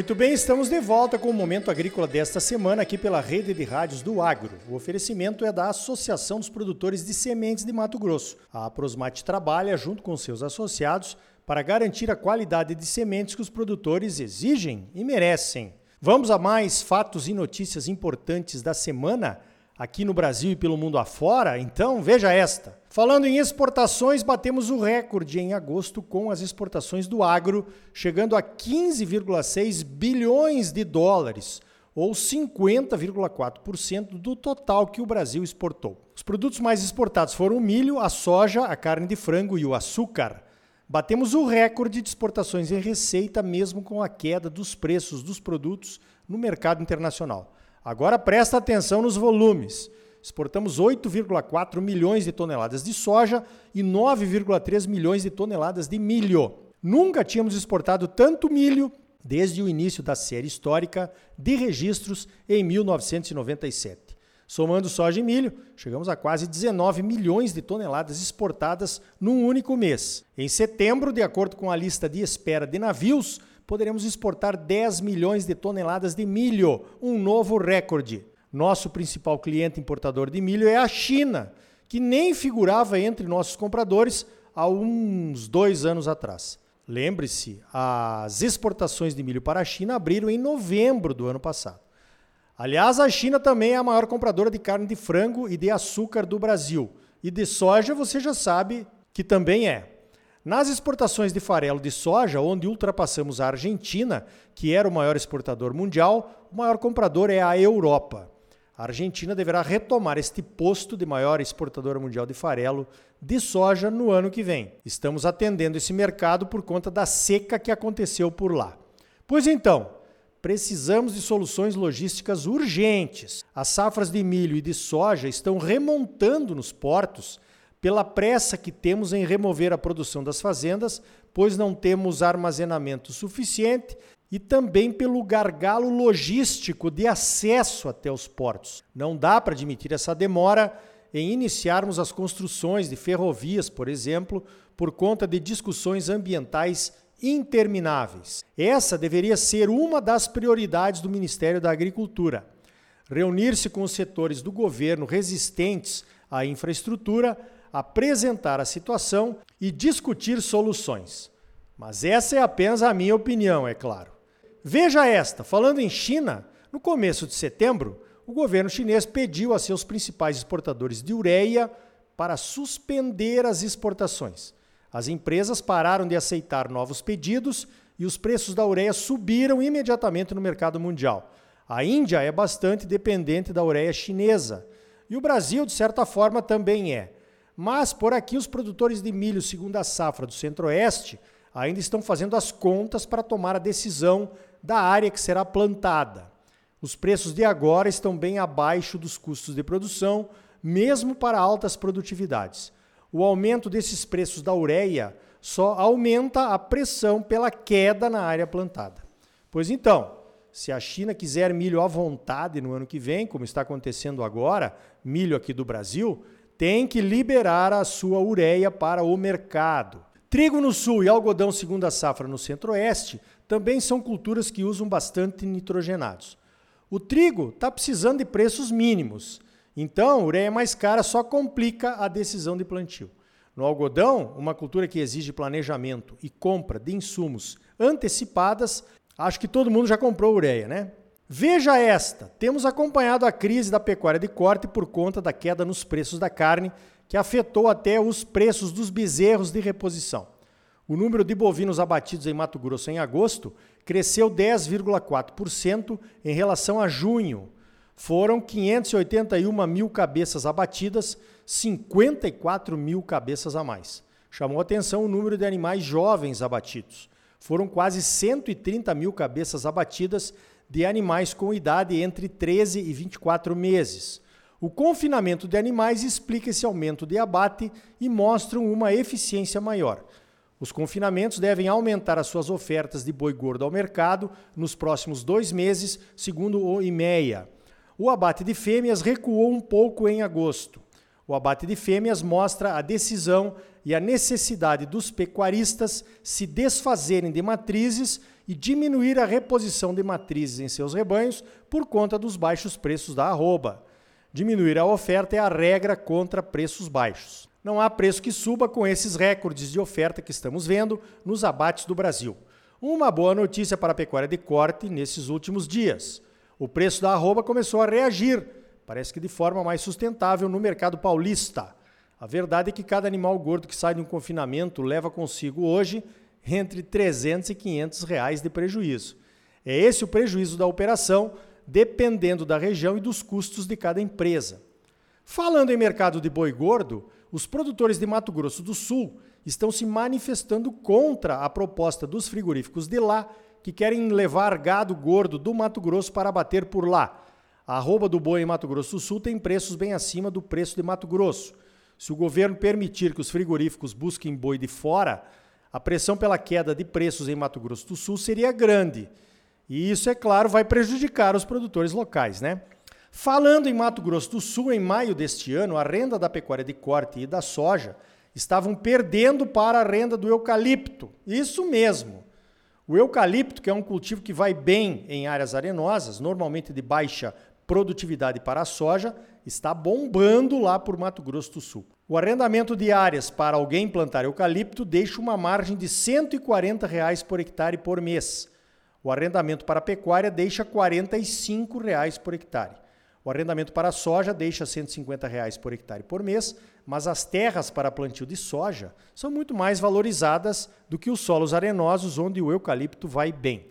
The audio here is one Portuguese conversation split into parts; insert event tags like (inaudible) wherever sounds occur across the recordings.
Muito bem, estamos de volta com o Momento Agrícola desta semana aqui pela Rede de Rádios do Agro. O oferecimento é da Associação dos Produtores de Sementes de Mato Grosso. A Prosmate trabalha junto com seus associados para garantir a qualidade de sementes que os produtores exigem e merecem. Vamos a mais fatos e notícias importantes da semana aqui no Brasil e pelo mundo afora? Então veja esta. Falando em exportações, batemos o recorde em agosto com as exportações do agro, chegando a 15,6 bilhões de dólares, ou 50,4% do total que o Brasil exportou. Os produtos mais exportados foram o milho, a soja, a carne de frango e o açúcar. Batemos o recorde de exportações em receita, mesmo com a queda dos preços dos produtos no mercado internacional. Agora presta atenção nos volumes exportamos 8,4 milhões de toneladas de soja e 9,3 milhões de toneladas de milho. Nunca tínhamos exportado tanto milho desde o início da série histórica de registros em 1997. Somando soja e milho, chegamos a quase 19 milhões de toneladas exportadas num único mês. Em setembro, de acordo com a lista de espera de navios, poderemos exportar 10 milhões de toneladas de milho, um novo recorde. Nosso principal cliente importador de milho é a China, que nem figurava entre nossos compradores há uns dois anos atrás. Lembre-se, as exportações de milho para a China abriram em novembro do ano passado. Aliás, a China também é a maior compradora de carne de frango e de açúcar do Brasil. E de soja você já sabe que também é. Nas exportações de farelo de soja, onde ultrapassamos a Argentina, que era o maior exportador mundial, o maior comprador é a Europa. A Argentina deverá retomar este posto de maior exportadora mundial de farelo de soja no ano que vem. Estamos atendendo esse mercado por conta da seca que aconteceu por lá. Pois então, precisamos de soluções logísticas urgentes. As safras de milho e de soja estão remontando nos portos pela pressa que temos em remover a produção das fazendas, pois não temos armazenamento suficiente e também pelo gargalo logístico de acesso até os portos. Não dá para admitir essa demora em iniciarmos as construções de ferrovias, por exemplo, por conta de discussões ambientais intermináveis. Essa deveria ser uma das prioridades do Ministério da Agricultura. Reunir-se com os setores do governo resistentes à infraestrutura, apresentar a situação e discutir soluções. Mas essa é apenas a minha opinião, é claro. Veja esta: falando em China, no começo de setembro, o governo chinês pediu a seus principais exportadores de ureia para suspender as exportações. As empresas pararam de aceitar novos pedidos e os preços da ureia subiram imediatamente no mercado mundial. A Índia é bastante dependente da ureia chinesa e o Brasil, de certa forma, também é. Mas por aqui, os produtores de milho, segundo a safra do Centro-Oeste, ainda estão fazendo as contas para tomar a decisão da área que será plantada. Os preços de agora estão bem abaixo dos custos de produção, mesmo para altas produtividades. O aumento desses preços da ureia só aumenta a pressão pela queda na área plantada. Pois então, se a China quiser milho à vontade no ano que vem, como está acontecendo agora, milho aqui do Brasil, tem que liberar a sua ureia para o mercado. Trigo no sul e algodão segunda safra no centro-oeste também são culturas que usam bastante nitrogenados. O trigo está precisando de preços mínimos, então ureia mais cara só complica a decisão de plantio. No algodão, uma cultura que exige planejamento e compra de insumos antecipadas, acho que todo mundo já comprou ureia, né? Veja esta: temos acompanhado a crise da pecuária de corte por conta da queda nos preços da carne, que afetou até os preços dos bezerros de reposição. O número de bovinos abatidos em Mato Grosso em agosto cresceu 10,4% em relação a junho. Foram 581 mil cabeças abatidas, 54 mil cabeças a mais. Chamou atenção o número de animais jovens abatidos. Foram quase 130 mil cabeças abatidas de animais com idade entre 13 e 24 meses. O confinamento de animais explica esse aumento de abate e mostram uma eficiência maior. Os confinamentos devem aumentar as suas ofertas de boi gordo ao mercado nos próximos dois meses, segundo o IMEA. O abate de fêmeas recuou um pouco em agosto. O abate de fêmeas mostra a decisão e a necessidade dos pecuaristas se desfazerem de matrizes e diminuir a reposição de matrizes em seus rebanhos por conta dos baixos preços da arroba. Diminuir a oferta é a regra contra preços baixos. Não há preço que suba com esses recordes de oferta que estamos vendo nos abates do Brasil. Uma boa notícia para a pecuária de corte nesses últimos dias. O preço da arroba começou a reagir, parece que de forma mais sustentável no mercado paulista. A verdade é que cada animal gordo que sai de um confinamento leva consigo hoje entre 300 e 500 reais de prejuízo. É esse o prejuízo da operação, dependendo da região e dos custos de cada empresa. Falando em mercado de boi gordo, os produtores de Mato Grosso do Sul estão se manifestando contra a proposta dos frigoríficos de lá, que querem levar gado gordo do Mato Grosso para abater por lá. A arroba do boi em Mato Grosso do Sul tem preços bem acima do preço de Mato Grosso. Se o governo permitir que os frigoríficos busquem boi de fora, a pressão pela queda de preços em Mato Grosso do Sul seria grande. E isso, é claro, vai prejudicar os produtores locais, né? Falando em Mato Grosso do Sul, em maio deste ano, a renda da pecuária de corte e da soja estavam perdendo para a renda do eucalipto. Isso mesmo. O eucalipto, que é um cultivo que vai bem em áreas arenosas, normalmente de baixa produtividade para a soja, está bombando lá por Mato Grosso do Sul. O arrendamento de áreas para alguém plantar eucalipto deixa uma margem de 140 reais por hectare por mês. O arrendamento para a pecuária deixa 45 reais por hectare. O arrendamento para a soja deixa 150 reais por hectare por mês, mas as terras para plantio de soja são muito mais valorizadas do que os solos arenosos onde o eucalipto vai bem.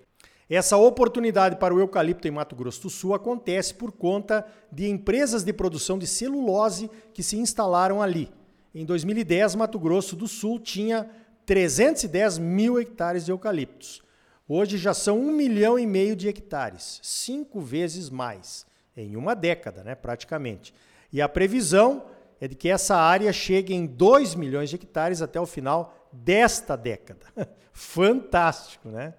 Essa oportunidade para o eucalipto em Mato Grosso do Sul acontece por conta de empresas de produção de celulose que se instalaram ali. Em 2010, Mato Grosso do Sul tinha 310 mil hectares de eucaliptos. Hoje já são um milhão e meio de hectares, cinco vezes mais em uma década, né, praticamente. E a previsão é de que essa área chegue em 2 milhões de hectares até o final desta década. (laughs) Fantástico, né?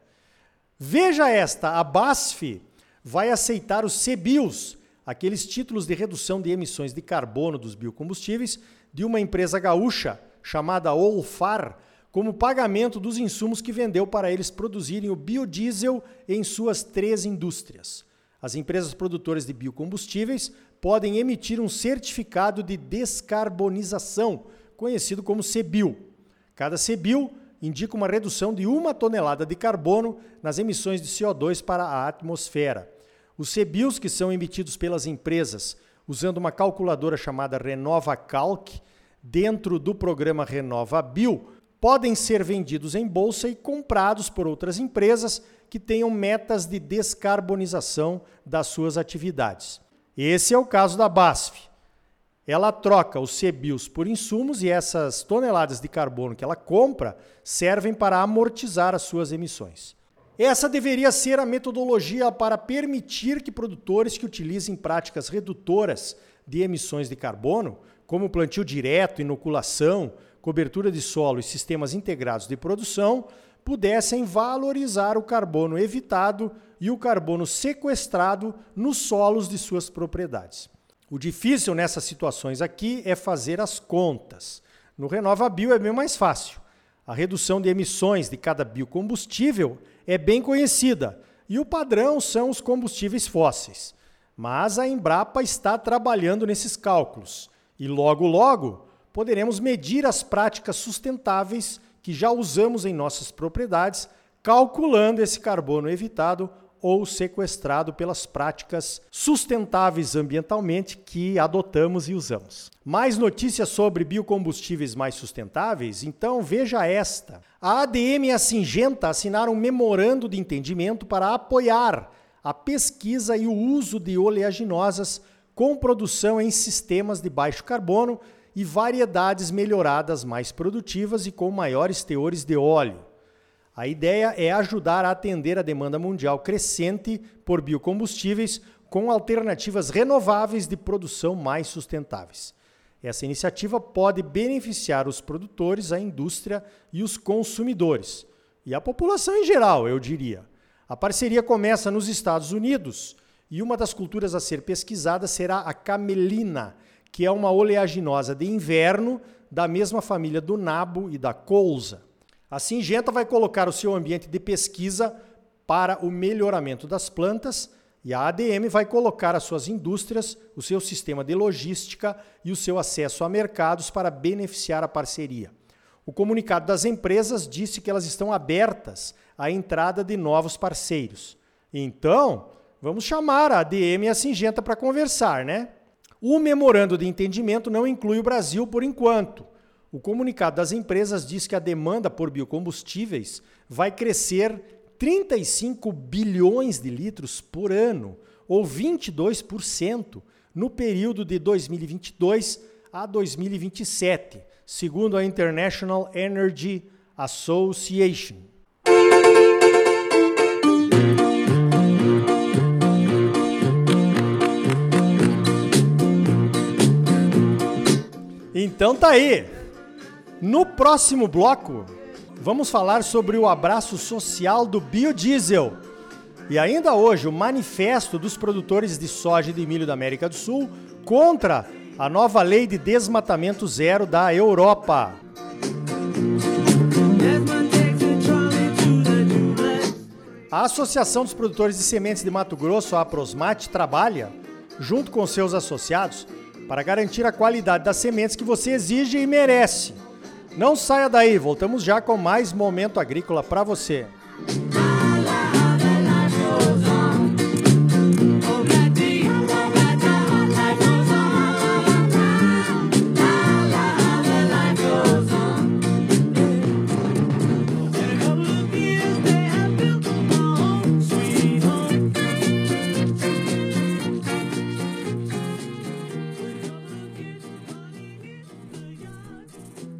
Veja esta, a BASF vai aceitar os CBIOS, aqueles títulos de redução de emissões de carbono dos biocombustíveis, de uma empresa gaúcha chamada Olfar, como pagamento dos insumos que vendeu para eles produzirem o biodiesel em suas três indústrias. As empresas produtoras de biocombustíveis podem emitir um certificado de descarbonização, conhecido como CBIO. Cada CBIO indica uma redução de uma tonelada de carbono nas emissões de CO2 para a atmosfera. Os CBIOS que são emitidos pelas empresas usando uma calculadora chamada Renova Calc, dentro do programa Renova Bio, podem ser vendidos em bolsa e comprados por outras empresas que tenham metas de descarbonização das suas atividades. Esse é o caso da BASF. Ela troca os CBIOS por insumos e essas toneladas de carbono que ela compra servem para amortizar as suas emissões. Essa deveria ser a metodologia para permitir que produtores que utilizem práticas redutoras de emissões de carbono, como plantio direto, inoculação, cobertura de solo e sistemas integrados de produção, pudessem valorizar o carbono evitado e o carbono sequestrado nos solos de suas propriedades. O difícil nessas situações aqui é fazer as contas. No Renova Bio é bem mais fácil. A redução de emissões de cada biocombustível é bem conhecida e o padrão são os combustíveis fósseis. Mas a Embrapa está trabalhando nesses cálculos e logo logo poderemos medir as práticas sustentáveis que já usamos em nossas propriedades, calculando esse carbono evitado ou sequestrado pelas práticas sustentáveis ambientalmente que adotamos e usamos. Mais notícias sobre biocombustíveis mais sustentáveis? Então veja esta. A ADM e a Singenta assinaram um memorando de entendimento para apoiar a pesquisa e o uso de oleaginosas com produção em sistemas de baixo carbono e variedades melhoradas mais produtivas e com maiores teores de óleo. A ideia é ajudar a atender a demanda mundial crescente por biocombustíveis com alternativas renováveis de produção mais sustentáveis. Essa iniciativa pode beneficiar os produtores, a indústria e os consumidores, e a população em geral, eu diria. A parceria começa nos Estados Unidos e uma das culturas a ser pesquisada será a camelina, que é uma oleaginosa de inverno da mesma família do nabo e da colza. A Singenta vai colocar o seu ambiente de pesquisa para o melhoramento das plantas e a ADM vai colocar as suas indústrias, o seu sistema de logística e o seu acesso a mercados para beneficiar a parceria. O comunicado das empresas disse que elas estão abertas à entrada de novos parceiros. Então, vamos chamar a ADM e a Singenta para conversar, né? O memorando de entendimento não inclui o Brasil por enquanto. O comunicado das empresas diz que a demanda por biocombustíveis vai crescer 35 bilhões de litros por ano, ou 22%, no período de 2022 a 2027, segundo a International Energy Association. Então tá aí. No próximo bloco, vamos falar sobre o abraço social do biodiesel. E ainda hoje, o manifesto dos produtores de soja e de milho da América do Sul contra a nova lei de desmatamento zero da Europa. A Associação dos Produtores de Sementes de Mato Grosso, a Prosmate, trabalha, junto com seus associados, para garantir a qualidade das sementes que você exige e merece. Não saia daí, voltamos já com mais momento agrícola para você.